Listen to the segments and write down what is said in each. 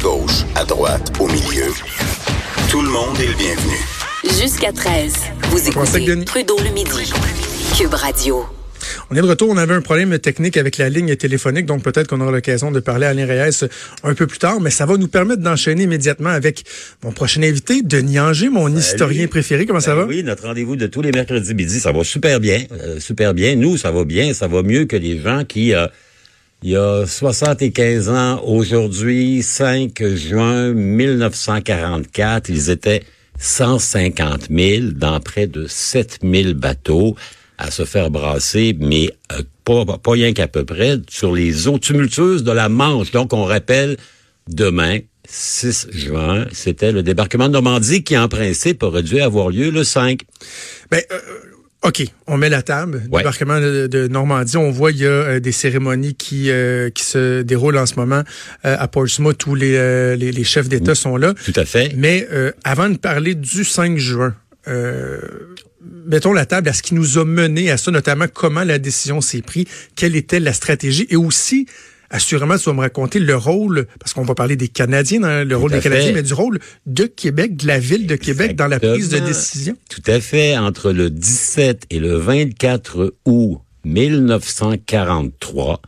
Gauche, à droite, au milieu. Tout le monde est le bienvenu. Jusqu'à 13, vous écoutez Trudeau le midi. Cube Radio. On est de retour. On avait un problème technique avec la ligne téléphonique, donc peut-être qu'on aura l'occasion de parler à Alain Reyes un peu plus tard, mais ça va nous permettre d'enchaîner immédiatement avec mon prochain invité, Denis Anger, mon historien préféré. Comment ça Ben va? Oui, notre rendez-vous de tous les mercredis midi, ça va super bien, euh, super bien. Nous, ça va bien, ça va mieux que les gens qui, euh, il y a 75 ans, aujourd'hui, 5 juin 1944, ils étaient 150 000 dans près de 7 000 bateaux à se faire brasser, mais euh, pas, rien qu'à peu près, sur les eaux tumultueuses de la Manche. Donc, on rappelle, demain, 6 juin, c'était le débarquement de Normandie qui, en principe, aurait dû avoir lieu le 5. Ben, euh, OK, on met la table. Ouais. Débarquement de, de Normandie, on voit il y a euh, des cérémonies qui euh, qui se déroulent en ce moment euh, à Portsmouth où les, euh, les, les chefs d'État sont là. Tout à fait. Mais euh, avant de parler du 5 juin, euh, mettons la table à ce qui nous a mené à ça, notamment comment la décision s'est prise, quelle était la stratégie et aussi, assurément, tu vas me raconter le rôle, parce qu'on va parler des Canadiens, dans le rôle des Canadiens, mais du rôle de Québec, de la ville de Québec dans la prise de décision. Tout à fait. Entre le 17 et le 24 août 1943,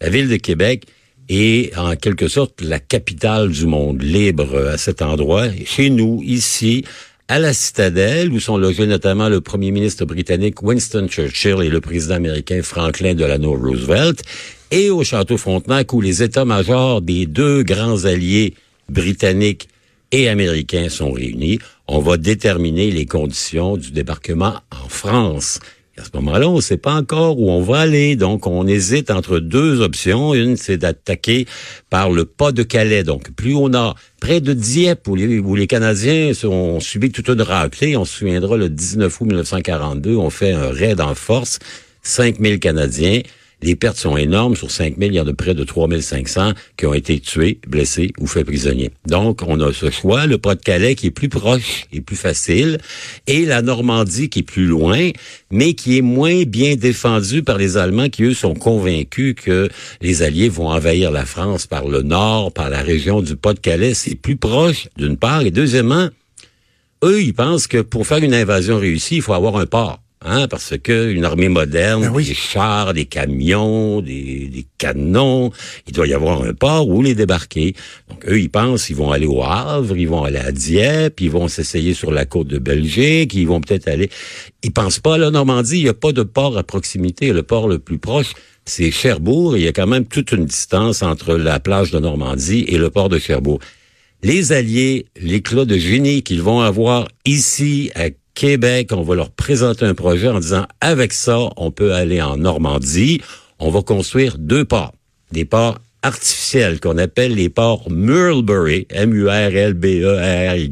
la ville de Québec est en quelque sorte la capitale du monde libre à cet endroit. Chez nous, ici, à la citadelle, où sont logés notamment le premier ministre britannique Winston Churchill et le président américain Franklin Delano Roosevelt, et au château Frontenac, où les états-majors des deux grands alliés britanniques et américains sont réunis. On va déterminer les conditions du débarquement en France. À ce moment-là, on ne sait pas encore où on va aller. Donc, on hésite entre deux options. Une, c'est d'attaquer par le pas de Calais, donc plus au nord, près de Dieppe, où les, Canadiens ont subi toute une raclée. On se souviendra, le 19 août 1942, on fait un raid en force. 5000 Canadiens. Les pertes sont énormes. Sur 5 000, il y en a près de 3 500 qui ont été tués, blessés ou faits prisonniers. Donc, on a ce choix, le Pas-de-Calais qui est plus proche et plus facile, et la Normandie qui est plus loin, mais qui est moins bien défendue par les Allemands qui, eux, sont convaincus que les Alliés vont envahir la France par le nord, par la région du Pas-de-Calais. C'est plus proche, d'une part, et deuxièmement, eux, ils pensent que pour faire une invasion réussie, il faut avoir un port. Hein, parce que une armée moderne, Ben oui. des chars, des camions, des, des canons, il doit y avoir un port où les débarquer. Donc eux, ils pensent qu'ils vont aller au Havre, ils vont aller à Dieppe, ils vont s'essayer sur la côte de Belgique, ils vont peut-être aller. Ils pensent pas à la Normandie, il n'y a pas de port à proximité. Le port le plus proche, c'est Cherbourg. Il y a quand même toute une distance entre la plage de Normandie et le port de Cherbourg les Alliés, l'éclat de génie qu'ils vont avoir ici à Québec, on va leur présenter un projet en disant, avec ça, on peut aller en Normandie, on va construire deux ports, des ports artificiels qu'on appelle les ports Murlbury, M-U-R-L-B-E-R-Y.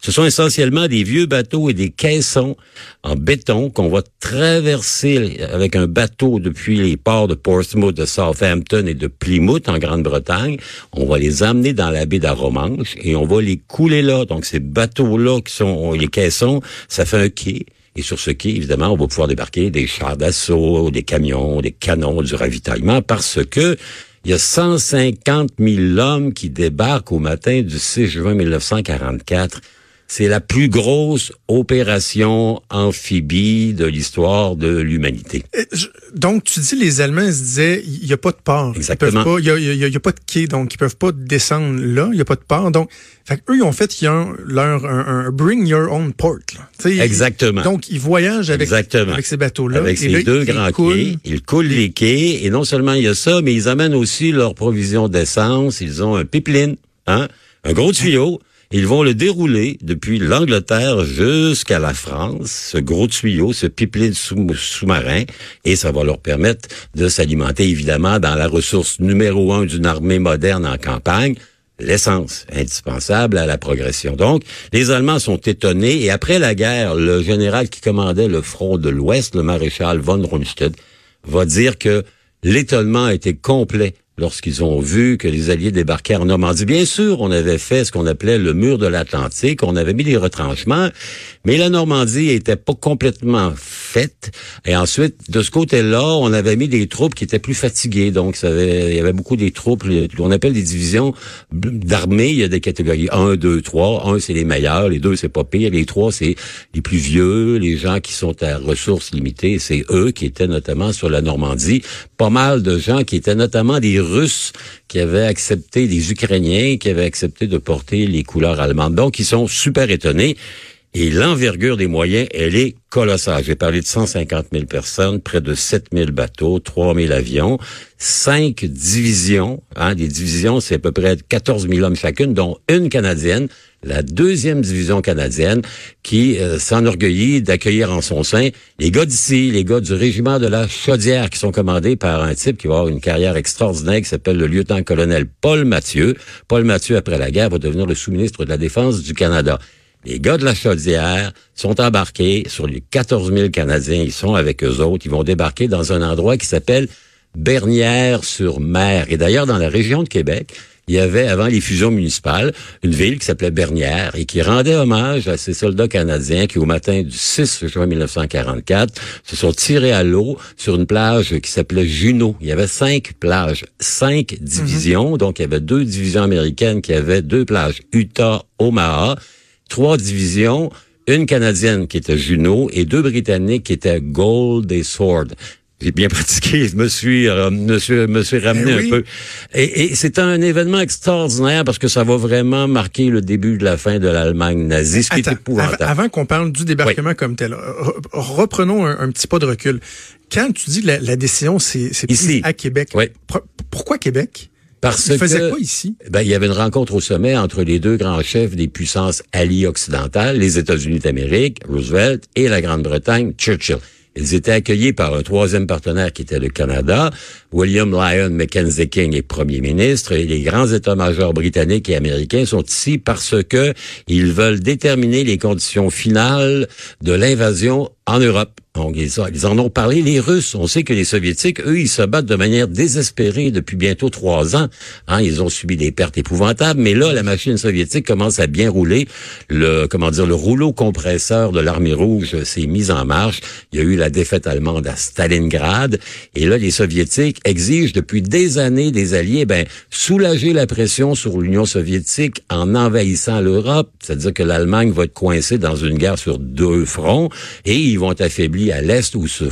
Ce sont essentiellement des vieux bateaux et des caissons en béton qu'on va traverser avec un bateau depuis les ports de Portsmouth, de Southampton et de Plymouth en Grande-Bretagne. On va les amener dans la baie d'Aromanche et on va les couler là. Donc ces bateaux-là qui sont les caissons, ça fait un quai. Et sur ce quai, évidemment, on va pouvoir débarquer des chars d'assaut, des camions, des canons, du ravitaillement, parce que il y a 150 000 hommes qui débarquent au matin du 6 juin 1944. C'est la plus grosse opération amphibie de l'histoire de l'humanité. Donc, tu dis, les Allemands se disaient, il n'y a pas de port. Exactement. Il n'y a, y a- y a pas de quai, donc ils peuvent pas descendre là. Il n'y a pas de port. Donc, fait eux, ils ont fait ils ont leur un, un bring your own port. Exactement. Donc, ils voyagent avec, Exactement. avec ces bateaux-là. Avec ces là, deux ils grands coulent. quais, ils coulent les quais, et non seulement il y a ça, mais ils amènent aussi leur provision d'essence, ils ont un pipeline, hein, un gros tuyau, Ils vont le dérouler depuis l'Angleterre jusqu'à la France, ce gros tuyau, ce pipeline sous- sous-marin, et ça va leur permettre de s'alimenter évidemment dans la ressource numéro un d'une armée moderne en campagne, l'essence, indispensable à la progression. Donc, les Allemands sont étonnés, et après la guerre, le général qui commandait le front de l'Ouest, le maréchal von Rundstedt, va dire que l'étonnement été complet lorsqu'ils ont vu que les Alliés débarquaient en Normandie. Bien sûr, on avait fait ce qu'on appelait le mur de l'Atlantique, on avait mis des retranchements, mais la Normandie était pas complètement faite. Et ensuite, de ce côté-là, on avait mis des troupes qui étaient plus fatiguées. Donc, il y avait beaucoup des troupes, on appelle des divisions d'armée. Il y a des catégories 1, 2, 3. 1, c'est les meilleurs. Les 2, c'est pas pire. Les 3, c'est les plus vieux, les gens qui sont à ressources limitées. C'est eux qui étaient notamment sur la Normandie. Pas mal de gens qui étaient notamment des Qui avaient accepté, des Ukrainiens qui avaient accepté de porter les couleurs allemandes. Donc, ils sont super étonnés. Et l'envergure des moyens, elle est colossale. J'ai parlé de 150 000 personnes, près de 7 000 bateaux, 3 000 avions, cinq divisions. Hein, des divisions, c'est à peu près 14 000 hommes chacune, dont une canadienne, la deuxième division canadienne, qui euh, s'enorgueillit d'accueillir en son sein les gars d'ici, les gars du régiment de la Chaudière, qui sont commandés par un type qui va avoir une carrière extraordinaire, qui s'appelle le lieutenant-colonel Paul Mathieu. Paul Mathieu, après la guerre, va devenir le sous-ministre de la Défense du Canada. Les gars de la Chaudière sont embarqués sur les 14 000 Canadiens. Ils sont avec eux autres. Ils vont débarquer dans un endroit qui s'appelle Bernières-sur-Mer. Et d'ailleurs, dans la région de Québec, il y avait, avant les fusions municipales, une ville qui s'appelait Bernières et qui rendait hommage à ces soldats canadiens qui, au matin du 6 juin 1944, se sont tirés à l'eau sur une plage qui s'appelait Juno. Il y avait cinq plages, cinq divisions. Donc, il y avait deux divisions américaines qui avaient deux plages, Utah, Omaha, trois divisions, une canadienne qui était Juno et deux britanniques qui étaient Gold et Sword. J'ai bien pratiqué, je me suis, euh, me suis, me suis ramené Eh oui. un peu. Et, et c'est un événement extraordinaire parce que ça va vraiment marquer le début de la fin de l'Allemagne nazie, ce qui est Attends, épouvantable. av- avant qu'on parle du débarquement comme tel, re- reprenons un, un petit pas de recul. Quand tu dis que la, la décision, c'est Ici. à Québec, Oui. Pourquoi Québec? Parce Il faisait que- quoi ici? Ben, il y avait une rencontre au sommet entre les deux grands chefs des puissances alliées occidentales, les États-Unis d'Amérique, Roosevelt, et la Grande-Bretagne, Churchill. Ils étaient accueillis par un troisième partenaire qui était le Canada. William Lyon Mackenzie King est premier ministre et les grands états-majors britanniques et américains sont ici parce que ils veulent déterminer les conditions finales de l'invasion en Europe. Donc, ils, en ont parlé, les Russes. On sait que les Soviétiques, eux, ils se battent de manière désespérée depuis bientôt trois ans. Hein, ils ont subi des pertes épouvantables, mais là, la machine soviétique commence à bien rouler. Le, comment dire, le rouleau compresseur de l'armée rouge s'est mis en marche. Il y a eu la défaite allemande à Stalingrad. Et là, les Soviétiques exigent depuis des années des Alliés, ben, soulager la pression sur l'Union soviétique en envahissant l'Europe. C'est-à-dire que l'Allemagne va être coincée dans une guerre sur deux fronts et ils vont être à l'Est où se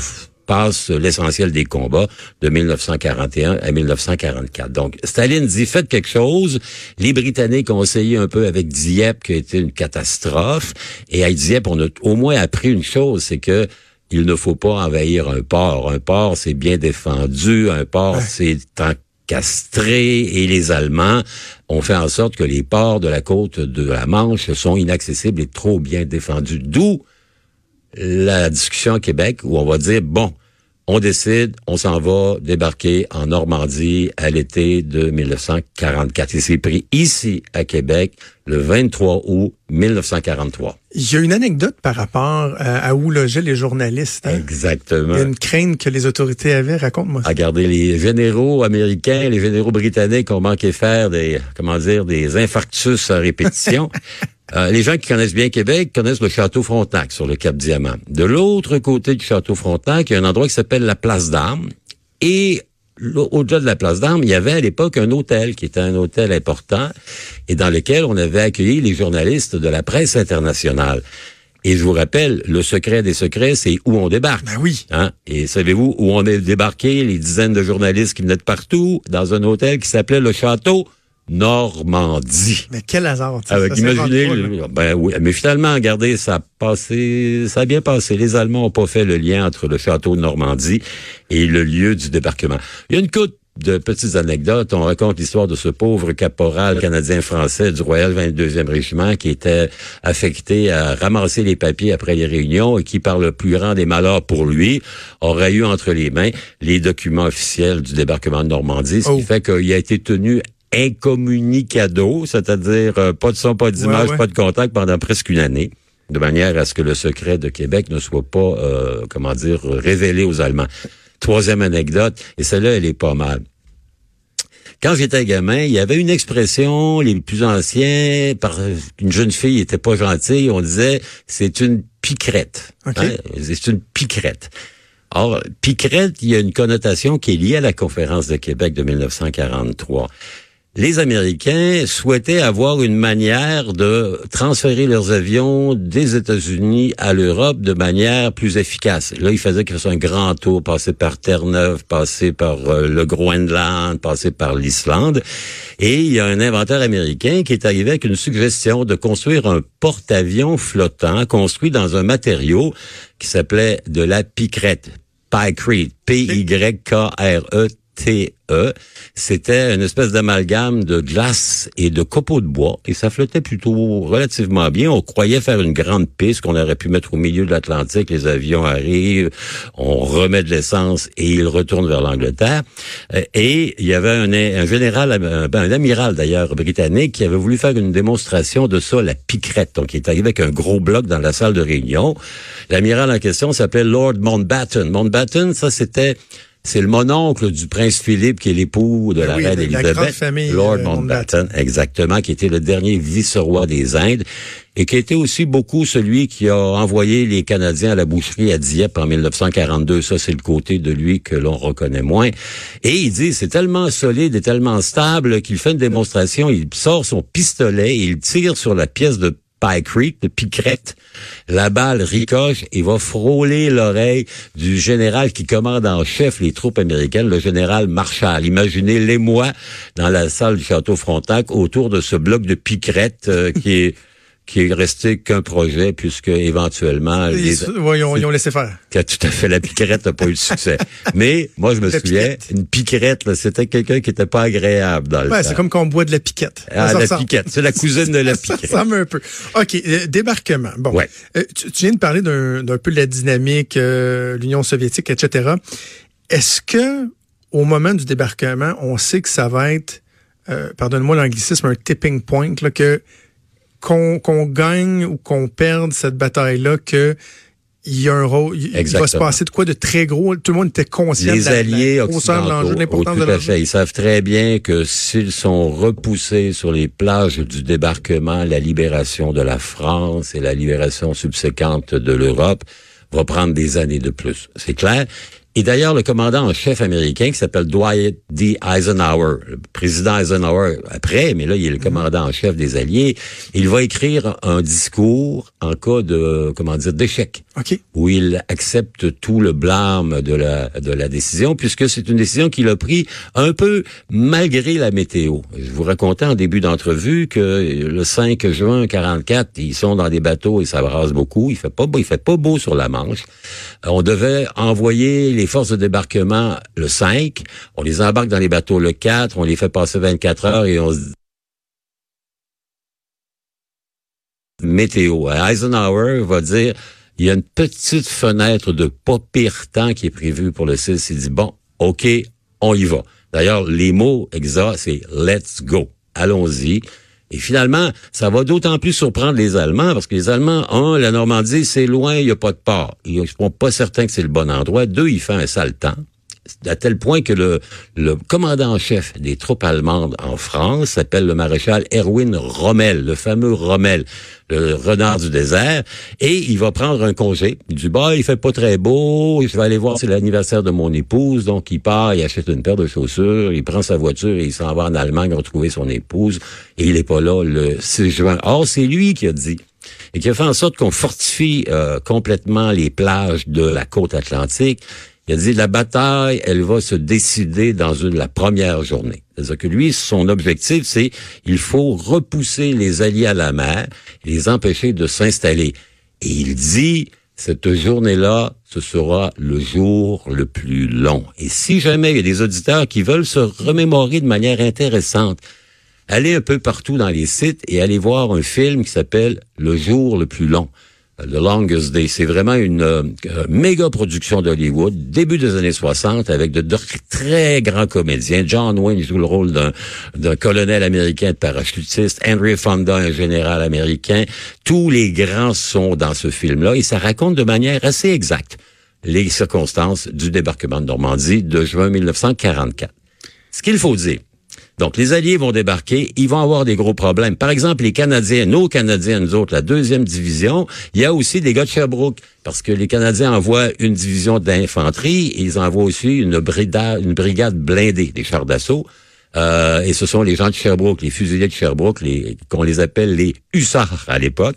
passe l'essentiel des combats de 1941 à 1944. Donc, Staline dit, faites quelque chose. Les Britanniques ont essayé un peu avec Dieppe, qui a été une catastrophe. Et à Dieppe, on a au moins appris une chose, c'est que il ne faut pas envahir un port. Un port, c'est bien défendu. Un port, c'est encastré. Et les Allemands ont fait en sorte que les ports de la côte de la Manche sont inaccessibles et trop bien défendus. D'où la discussion à Québec où on va dire, bon, on décide, on s'en va débarquer en Normandie à l'été de 1944. Et c'est pris ici à Québec le 23 août 1943. Il y a une anecdote par rapport à, à où logeaient les journalistes. hein? Exactement. Il y a une crainte que les autorités avaient. Raconte-moi ça. Regardez, les généraux américains, les généraux britanniques ont manqué faire des, comment dire, des infarctus à répétition. Euh, les gens qui connaissent bien Québec connaissent le château Frontenac sur le Cap Diamant. De l'autre côté du château Frontenac, il y a un endroit qui s'appelle la Place d'Armes. Et là, au-delà de la Place d'Armes, il y avait à l'époque un hôtel qui était un hôtel important et dans lequel on avait accueilli les journalistes de la presse internationale. Et je vous rappelle, le secret des secrets, c'est où on débarque. Ben oui. Hein? Et savez-vous où on est débarqué, les dizaines de journalistes qui venaient de partout, dans un hôtel qui s'appelait le Château Normandie. Mais quel hasard. tu sais, Avec, imaginez, le- ben oui, mais finalement, regardez, ça a passé, ça a bien passé. Les Allemands ont pas fait le lien entre le château de Normandie et le lieu du débarquement. Il y a une coupe de petites anecdotes. On raconte l'histoire de ce pauvre caporal canadien-français du Royal 22e Régiment qui était affecté à ramasser les papiers après les réunions et qui, par le plus grand des malheurs pour lui, aurait eu entre les mains les documents officiels du débarquement de Normandie, ce qui Oh. fait qu'il a été tenu incommunicado, c'est-à-dire euh, pas de son, pas d'image, Ouais, ouais. pas de contact pendant presque une année, de manière à ce que le secret de Québec ne soit pas, euh, comment dire, révélé aux Allemands. Troisième anecdote, et celle-là, elle est pas mal. Quand j'étais gamin, il y avait une expression, les plus anciens, par une jeune fille était pas gentille, on disait c'est une piquerette. OK. Hein? C'est une piquerette. Or, piquerette, il y a une connotation qui est liée à la conférence de Québec de 1943. Les Américains souhaitaient avoir une manière de transférer leurs avions des États-Unis à l'Europe de manière plus efficace. Là, ils faisaient qu'ils un grand tour, passer par Terre-Neuve, passer par euh, le Groenland, passer par l'Islande. Et il y a un inventeur américain qui est arrivé avec une suggestion de construire un porte-avions flottant construit dans un matériau qui s'appelait de la picrette. Pycrete. P-Y-K-R-E. T-E. C'était une espèce d'amalgame de glace et de copeaux de bois et ça flottait plutôt relativement bien. On croyait faire une grande piste qu'on aurait pu mettre au milieu de l'Atlantique. Les avions arrivent, on remet de l'essence et ils retournent vers l'Angleterre. Euh, Et il y avait un, général, un, ben, un amiral d'ailleurs britannique qui avait voulu faire une démonstration de ça, la piquerette. Donc il est arrivé avec un gros bloc dans la salle de réunion. L'amiral en question s'appelait Lord Mountbatten. Mountbatten, ça c'était c'est le mononcle du prince Philippe, qui est l'époux de Ben la oui, reine famille, Lord euh, Mountbatten, exactement, qui était le dernier vice-roi des Indes et qui était aussi beaucoup celui qui a envoyé les Canadiens à la boucherie à Dieppe en 1942. Ça, c'est le côté de lui que l'on reconnaît moins. Et il dit, c'est tellement solide et tellement stable qu'il fait une démonstration, il sort son pistolet et il tire sur la pièce de Pie Creek, de Picrette. La balle ricoche et va frôler l'oreille du général qui commande en chef les troupes américaines, le général Marshall. Imaginez l'émoi dans la salle du château Frontenac autour de ce bloc de Picrette euh, qui est qui est resté qu'un projet puisque éventuellement les, Ils, ouais, ils ont, ils ont laissé faire. tout à fait la piquerette n'a pas eu de succès. Mais moi je me La souviens, piquette. une piquerette c'était quelqu'un qui était pas agréable dans le Ouais, c'est comme quand on boit de la piquette. Ah, Ça la ressemble. piquette, c'est la cousine de la Ça piquette. ressemble un peu. OK, euh, débarquement. Bon, Ouais. Euh, tu, tu viens de parler d'un d'un peu de la dynamique, euh, l'Union soviétique, etc. Est-ce que au moment du débarquement, on sait que ça va être, pardonne-moi l'anglicisme, un tipping point, là, que qu'on gagne ou qu'on perde cette bataille-là, que il y a un rôle, il, va se passer de quoi de très gros. Tout le monde était conscient Les de la, alliés la occidentaux, de l'importance oh, de à fait. Ils savent très bien que s'ils sont repoussés sur les plages du débarquement, la libération de la France et la libération subséquente de l'Europe va prendre des années de plus. C'est clair. Et d'ailleurs, le commandant en chef américain qui s'appelle Dwight D. Eisenhower, le président Eisenhower après, mais là, il est le commandant en chef des Alliés, il va écrire un discours en cas de, comment dire, d'échec OK. où il accepte tout le blâme de la, de la décision, puisque c'est une décision qu'il a prise un peu malgré la météo. Je vous racontais en début d'entrevue que le 5 juin 44, ils sont dans des bateaux et ça brasse beaucoup. Il fait pas beau, il fait pas beau sur la Manche. Euh, On devait envoyer les forces de débarquement le 5. On les embarque dans les bateaux le 4. On les fait passer 24 heures et on se météo. Eisenhower va dire, il y a une petite fenêtre de pas pire temps qui est prévue pour le 6. Il dit, bon, OK, on y va. D'ailleurs, les mots exacts, c'est let's go. Allons-y. Et finalement, ça va d'autant plus surprendre les Allemands, parce que les Allemands, un, la Normandie, c'est loin, il n'y a pas de port. Ils ne sont pas certains que c'est le bon endroit. Deux, il fait un sale temps à tel point que le, commandant en chef des troupes allemandes en France s'appelle le maréchal Erwin Rommel, le fameux Rommel, le renard du désert, et il va prendre un congé. Il dit, bah, il fait pas très beau, je vais aller voir, c'est l'anniversaire de mon épouse, donc il part, il achète une paire de chaussures, il prend sa voiture et il s'en va en Allemagne retrouver son épouse, et il est pas là le 6 juin. Or, c'est lui qui a dit et qui a fait en sorte qu'on fortifie euh, complètement les plages de la côte atlantique. Il a dit la bataille, elle va se décider dans une la première journée. C'est-à-dire que lui, son objectif, c'est il faut repousser les alliés à la mer, les empêcher de s'installer. Et il dit cette journée-là, ce sera le jour le plus long. Et si jamais il y a des auditeurs qui veulent se remémorer de manière intéressante, allez un peu partout dans les sites et allez voir un film qui s'appelle Le jour le plus long. The Longest Day. C'est vraiment une euh, méga production d'Hollywood, début des années 60, avec de, de très grands comédiens. John Wayne joue le rôle d'un, d'un colonel américain de parachutiste. Henry Fonda, un général américain. Tous les grands sont dans ce film-là et ça raconte de manière assez exacte les circonstances du débarquement de Normandie de juin 1944. Ce qu'il faut dire, donc, les Alliés vont débarquer, ils vont avoir des gros problèmes. Par exemple, les Canadiens, nos Canadiens, nous autres, la deuxième division, il y a aussi des gars de Sherbrooke, parce que les Canadiens envoient une division d'infanterie, ils envoient aussi une brigade, une brigade blindée, des chars d'assaut. Euh, et ce sont les gens de Sherbrooke, les fusiliers de Sherbrooke, qu'on les appelle les hussards à l'époque.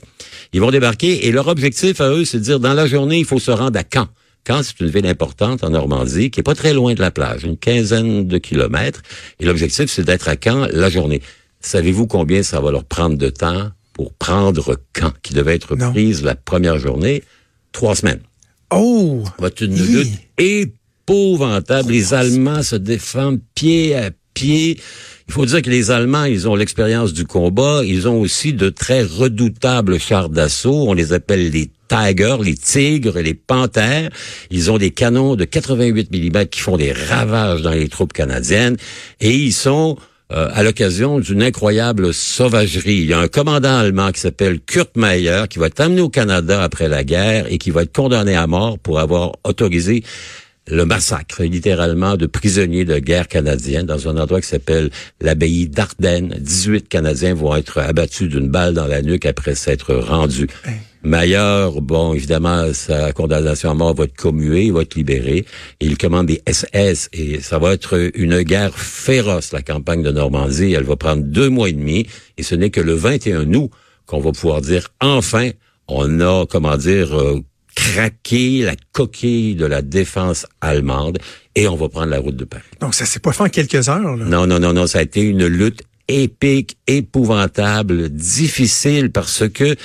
Ils vont débarquer, et leur objectif à eux, c'est de dire, dans la journée, il faut se rendre à Caen. Caen, c'est une ville importante en Normandie qui est pas très loin de la plage, une quinzaine de kilomètres. Et l'objectif, c'est d'être à Caen la journée. Savez-vous combien ça va leur prendre de temps pour prendre Caen, qui devait être Non. prise la première journée? Trois semaines. Oh! Va être une Hi. lutte épouvantable. Les Allemands se défendent pied à pied. Il faut dire que les Allemands, ils ont l'expérience du combat. Ils ont aussi de très redoutables chars d'assaut. On les appelle les Tigers, les tigres, les panthères. Ils ont des canons de 88 mm qui font des ravages dans les troupes canadiennes. Et ils sont euh, à l'occasion d'une incroyable sauvagerie. Il y a un commandant allemand qui s'appelle Kurt Meyer qui va être amené au Canada après la guerre et qui va être condamné à mort pour avoir autorisé le massacre, littéralement, de prisonniers de guerre canadiens dans un endroit qui s'appelle l'abbaye d'Ardennes. 18 Canadiens vont être abattus d'une balle dans la nuque après s'être rendus. Mayer, bon, évidemment, sa condamnation à mort va être commuée, il va être libéré. Il commande des SS et ça va être une guerre féroce, la campagne de Normandie. Elle va prendre deux mois et demi et ce n'est que le 21 août qu'on va pouvoir dire, enfin, on a, comment dire, euh, craqué la coquille de la défense allemande et on va prendre la route de Paris. Donc, ça s'est pas fait en quelques heures, là. Non, non, non, non, ça a été une lutte épique, épouvantable, difficile parce que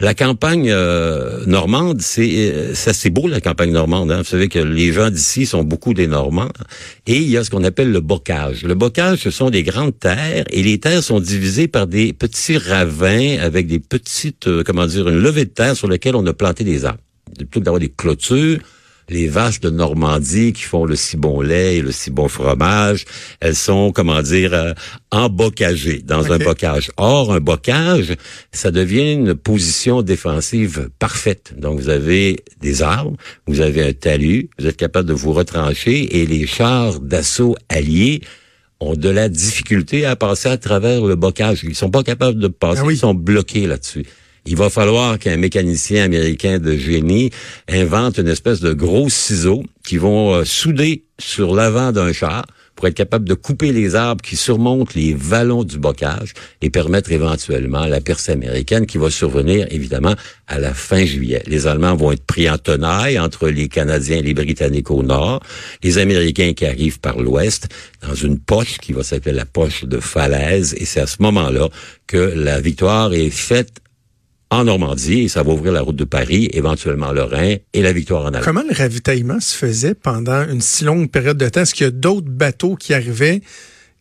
la campagne euh, normande, c'est euh, ça c'est beau la campagne normande. Hein? Vous savez que les gens d'ici sont beaucoup des Normands. Et il y a ce qu'on appelle le bocage. Le bocage, ce sont des grandes terres et les terres sont divisées par des petits ravins avec des petites, euh, comment dire, une levée de terre sur lesquelles on a planté des arbres. Plutôt que d'avoir des clôtures, les vaches de Normandie qui font le si bon lait et le si bon fromage, elles sont, comment dire, euh, embocagées dans un bocage. Or, un bocage, ça devient une position défensive parfaite. Donc, vous avez des arbres, vous avez un talus, vous êtes capable de vous retrancher et les chars d'assaut alliés ont de la difficulté à passer à travers le bocage. Ils sont pas capables de passer, Ah oui. ils sont bloqués là-dessus. Il va falloir qu'un mécanicien américain de génie invente une espèce de gros ciseaux qui vont euh, souder sur l'avant d'un char pour être capable de couper les arbres qui surmontent les vallons du bocage et permettre éventuellement la percée américaine qui va survenir évidemment à la fin juillet. Les Allemands vont être pris en tenaille entre les Canadiens et les Britanniques au nord, les Américains qui arrivent par l'ouest dans une poche qui va s'appeler la poche de falaise et c'est à ce moment-là que la victoire est faite en Normandie et ça va ouvrir la route de Paris, éventuellement le Rhin et la victoire en Allemagne. Comment le ravitaillement se faisait pendant une si longue période de temps? Est-ce qu'il y a d'autres bateaux qui arrivaient,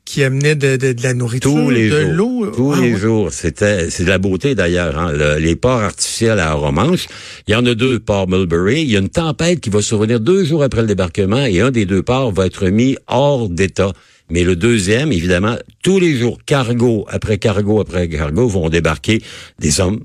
qui amenaient de, de- de la nourriture, Tous les de jours. l'eau? Tous Ah les ouais. jours. C'était, c'est de la beauté d'ailleurs. Hein. Le- les ports artificiels à Romanche, il y en a deux, port Mulberry. Il y a une tempête qui va survenir deux jours après le débarquement et un des deux ports va être mis hors d'état. Mais le deuxième, évidemment, tous les jours, cargo après cargo après cargo vont débarquer des hommes,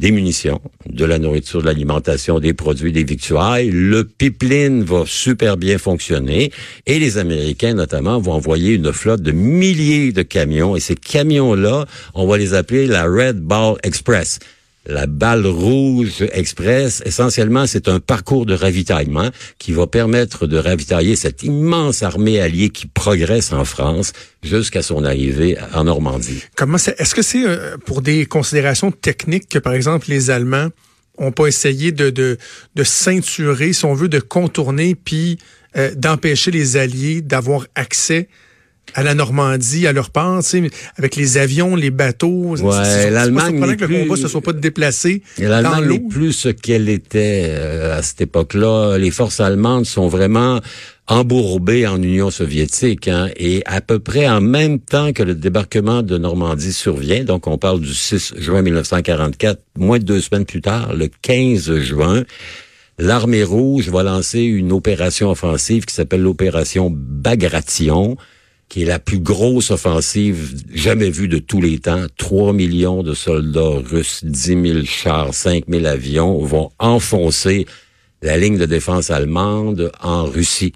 des munitions, de la nourriture, de l'alimentation, des produits, des victuailles. Le pipeline va super bien fonctionner et les Américains notamment vont envoyer une flotte de milliers de camions et ces camions-là, on va les appeler la Red Ball Express. La balle rouge express, essentiellement, c'est un parcours de ravitaillement qui va permettre de ravitailler cette immense armée alliée qui progresse en France jusqu'à son arrivée en Normandie. Comment est-ce que c'est euh, pour des considérations techniques que, par exemple, les Allemands ont pas essayé de, de, de ceinturer, si on veut, de contourner, puis euh, d'empêcher les Alliés d'avoir accès à la Normandie, à leur part, tu sais, avec les avions, les bateaux. Ouais, l'Allemagne n'est que le plus- combat se soit pas déplacé L'Allemagne n'est plus ce qu'elle était euh, à cette époque-là. Les forces allemandes sont vraiment embourbées en Union soviétique hein, et à peu près en même temps que le débarquement de Normandie survient, donc on parle du 6 juin 1944, moins de deux semaines plus tard, le 15 juin, l'armée rouge va lancer une opération offensive qui s'appelle l'opération Bagration, qui est la plus grosse offensive jamais vue de tous les temps. 3 millions de soldats russes, 10 000 chars, 5 000 avions vont enfoncer la ligne de défense allemande en Russie.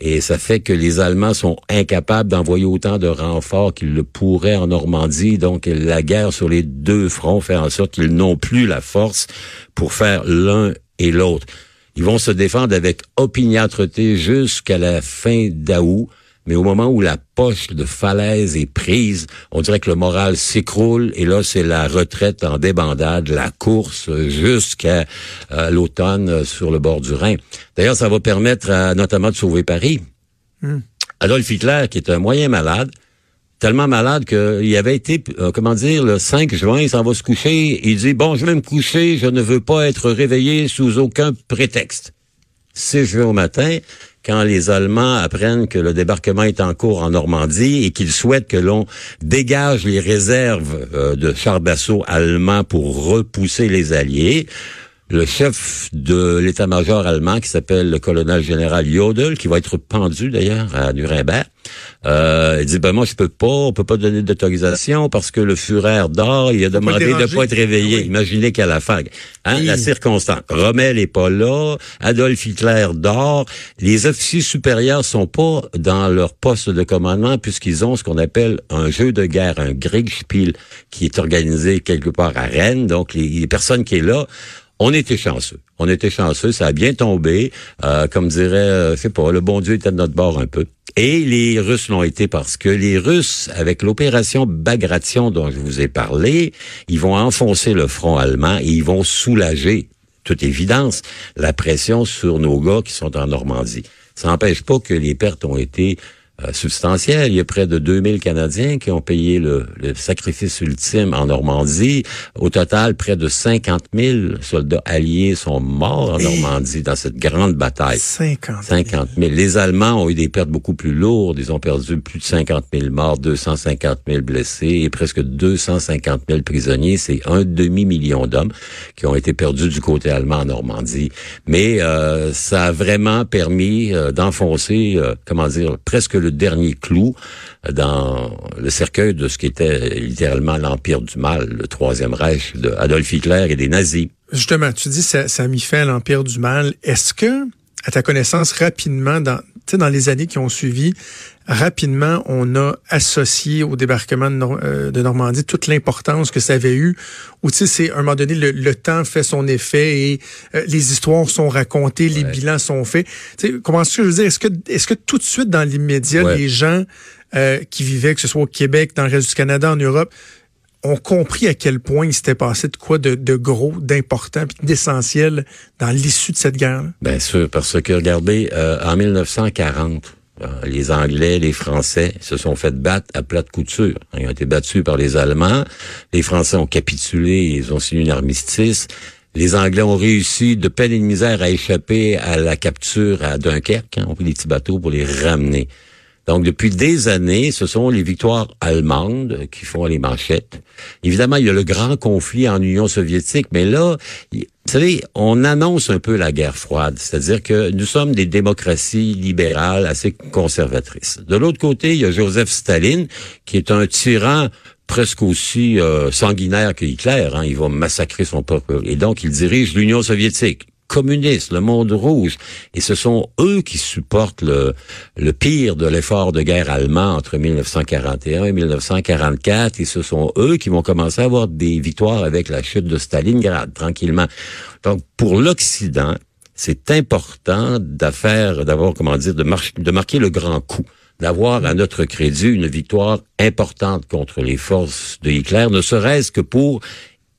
Et ça fait que les Allemands sont incapables d'envoyer autant de renforts qu'ils le pourraient en Normandie. Donc la guerre sur les deux fronts fait en sorte qu'ils n'ont plus la force pour faire l'un et l'autre. Ils vont se défendre avec opiniâtreté jusqu'à la fin d'août. Mais au moment où la poche de falaise est prise, on dirait que le moral s'écroule et là, c'est la retraite en débandade, la course jusqu'à euh, l'automne euh, sur le bord du Rhin. D'ailleurs, ça va permettre à, notamment de sauver Paris. Adolf Hitler, qui est un moyen malade, tellement malade qu'il avait été, euh, comment dire, le 5 juin, il s'en va se coucher, il dit, bon, je vais me coucher, je ne veux pas être réveillé sous aucun prétexte. 6 juin au matin, quand les Allemands apprennent que le débarquement est en cours en Normandie et qu'ils souhaitent que l'on dégage les réserves euh, de chars d'assaut allemands pour repousser les Alliés, le chef de l'état-major allemand, qui s'appelle le colonel général Jodl, qui va être pendu d'ailleurs à Nuremberg, euh, il dit ben moi je peux pas, on peut pas donner d'autorisation parce que le Führer dort, il a demandé de déranger. pas être réveillé. Ah oui. Imaginez qu'à la fin, hein, Oui. la circonstance. Rommel est pas là, Adolf Hitler dort, les officiers supérieurs sont pas dans leur poste de commandement puisqu'ils ont ce qu'on appelle un jeu de guerre, un Kriegspiel qui est organisé quelque part à Rennes. Donc les, les personnes qui est là on était chanceux. On était chanceux, ça a bien tombé. Euh, comme dirait, euh, je sais pas, le bon Dieu était de notre bord un peu. Et les Russes l'ont été parce que les Russes, avec l'opération Bagration dont je vous ai parlé, ils vont enfoncer le front allemand et ils vont soulager, toute évidence, la pression sur nos gars qui sont en Normandie. Ça n'empêche pas que les pertes ont été euh, substantielles. Il y a près de 2000 Canadiens qui ont payé le, le sacrifice ultime en Normandie. Au total, près de 50 000 soldats alliés sont morts en Et- Normandie dans cette grande bataille. 50. 50 000. Les Allemands ont eu des pertes beaucoup plus lourdes. Ils ont perdu plus de 50 000 morts, 250 000 blessés et presque 250 000 prisonniers. C'est un demi-million d'hommes qui ont été perdus du côté allemand en Normandie. Mais euh, ça a vraiment permis euh, d'enfoncer, euh, comment dire, presque le dernier clou dans le cercueil de ce qui était littéralement l'empire du mal, le troisième Reich de Adolf Hitler et des nazis. Justement, tu dis ça, ça fin à l'Empire du Mal. Est-ce que, à ta connaissance, rapidement, dans, dans les années qui ont suivi, rapidement, on a associé au débarquement de, Nor- euh, de Normandie toute l'importance que ça avait eu, ou tu sais, c'est à un moment donné, le, le temps fait son effet et euh, les histoires sont racontées, les bilans sont faits. Tu sais, comment est-ce que je veux dire, est-ce que, est-ce que tout de suite, dans l'immédiat, Ouais. les gens euh, qui vivaient, que ce soit au Québec, dans le reste du Canada, en Europe, ont compris à quel point il s'était passé de quoi de, de gros, d'important, puis d'essentiel dans l'issue de cette guerre. Bien sûr, parce que regardez, euh, en 1940, euh, les Anglais, les Français se sont fait battre à plate couture. Ils ont été battus par les Allemands. Les Français ont capitulé, ils ont signé un armistice. Les Anglais ont réussi de peine et de misère à échapper à la capture à Dunkerque. Hein, on pris des petits bateaux pour les ramener. Donc, depuis des années, ce sont les victoires allemandes qui font les manchettes. Évidemment, il y a le grand conflit en Union soviétique, mais là, vous savez, on annonce un peu la guerre froide, c'est-à-dire que nous sommes des démocraties libérales assez conservatrices. De l'autre côté, il y a Joseph Staline, qui est un tyran presque aussi euh, sanguinaire que Hitler. Hein. Il va massacrer son peuple. Et donc, il dirige l'Union soviétique communiste, le monde rouge. Et ce sont eux qui supportent le, le pire de l'effort de guerre allemand entre 1941 et 1944. Et ce sont eux qui vont commencer à avoir des victoires avec la chute de Stalingrad, tranquillement. Donc, pour l'Occident, c'est important d'affaire, d'avoir, comment dire, de, de marquer le grand coup d'avoir à notre crédit une victoire importante contre les forces de Hitler, ne serait-ce que pour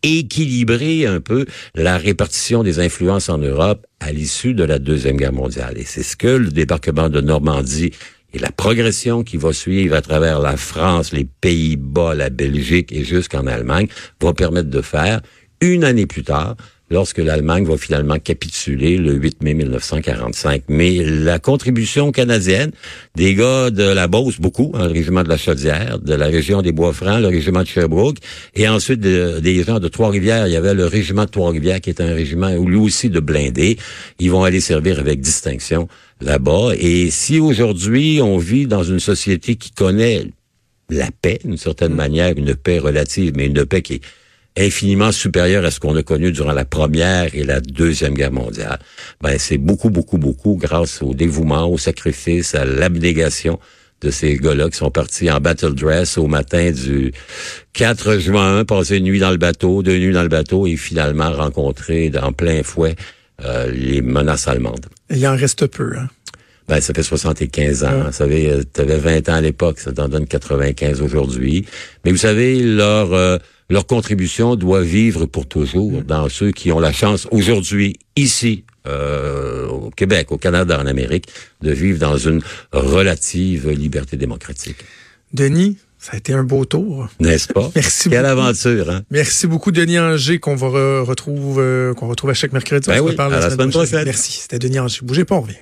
équilibrer un peu la répartition des influences en Europe à l'issue de la Deuxième Guerre mondiale. Et c'est ce que le débarquement de Normandie Et la progression qui va suivre à travers la France, les Pays-Bas, la Belgique et jusqu'en Allemagne va permettre de faire une année plus tard lorsque l'Allemagne va finalement capituler le 8 mai 1945. Mais la contribution canadienne des gars de la Beauce, beaucoup, hein, le régiment de la Chaudière, de la région des Bois-Francs, le régiment de Sherbrooke, et ensuite de- des gens de Trois-Rivières, il y avait le régiment de Trois-Rivières qui est un régiment lui aussi de blindés. Ils vont aller servir avec distinction là-bas. Et si aujourd'hui on vit dans une société qui connaît la paix, d'une certaine manière, une paix relative, mais une paix qui est infiniment supérieure à ce qu'on a connu durant la première et la deuxième guerre mondiale. Ben, c'est beaucoup, beaucoup, beaucoup grâce au dévouement, au sacrifice, à l'abnégation de ces gars-là qui sont partis en battle dress au matin du 4 juin, passer une nuit dans le bateau, deux nuits dans le bateau et finalement rencontrer en plein fouet euh, les menaces allemandes. Il en reste peu. Hein? Ben, ça fait 75 ans. Vous savez, tu avais 20 ans à l'époque, ça t'en donne 95 aujourd'hui. Mais vous savez, leur euh, leur contribution doit vivre pour toujours dans ceux qui ont la chance aujourd'hui, ici, euh, au Québec, au Canada, en Amérique, de vivre dans une relative liberté démocratique. Denis, ça a été un beau tour. N'est-ce pas? Merci Quelle beaucoup. aventure, hein? Merci beaucoup, Denis Anger, qu'on va re- retrouve, euh, qu'on retrouve à chaque mercredi. Ben On se oui, reparle à la semaine prochaine. Merci. C'était Denis Anger. Bougez pas, on revient.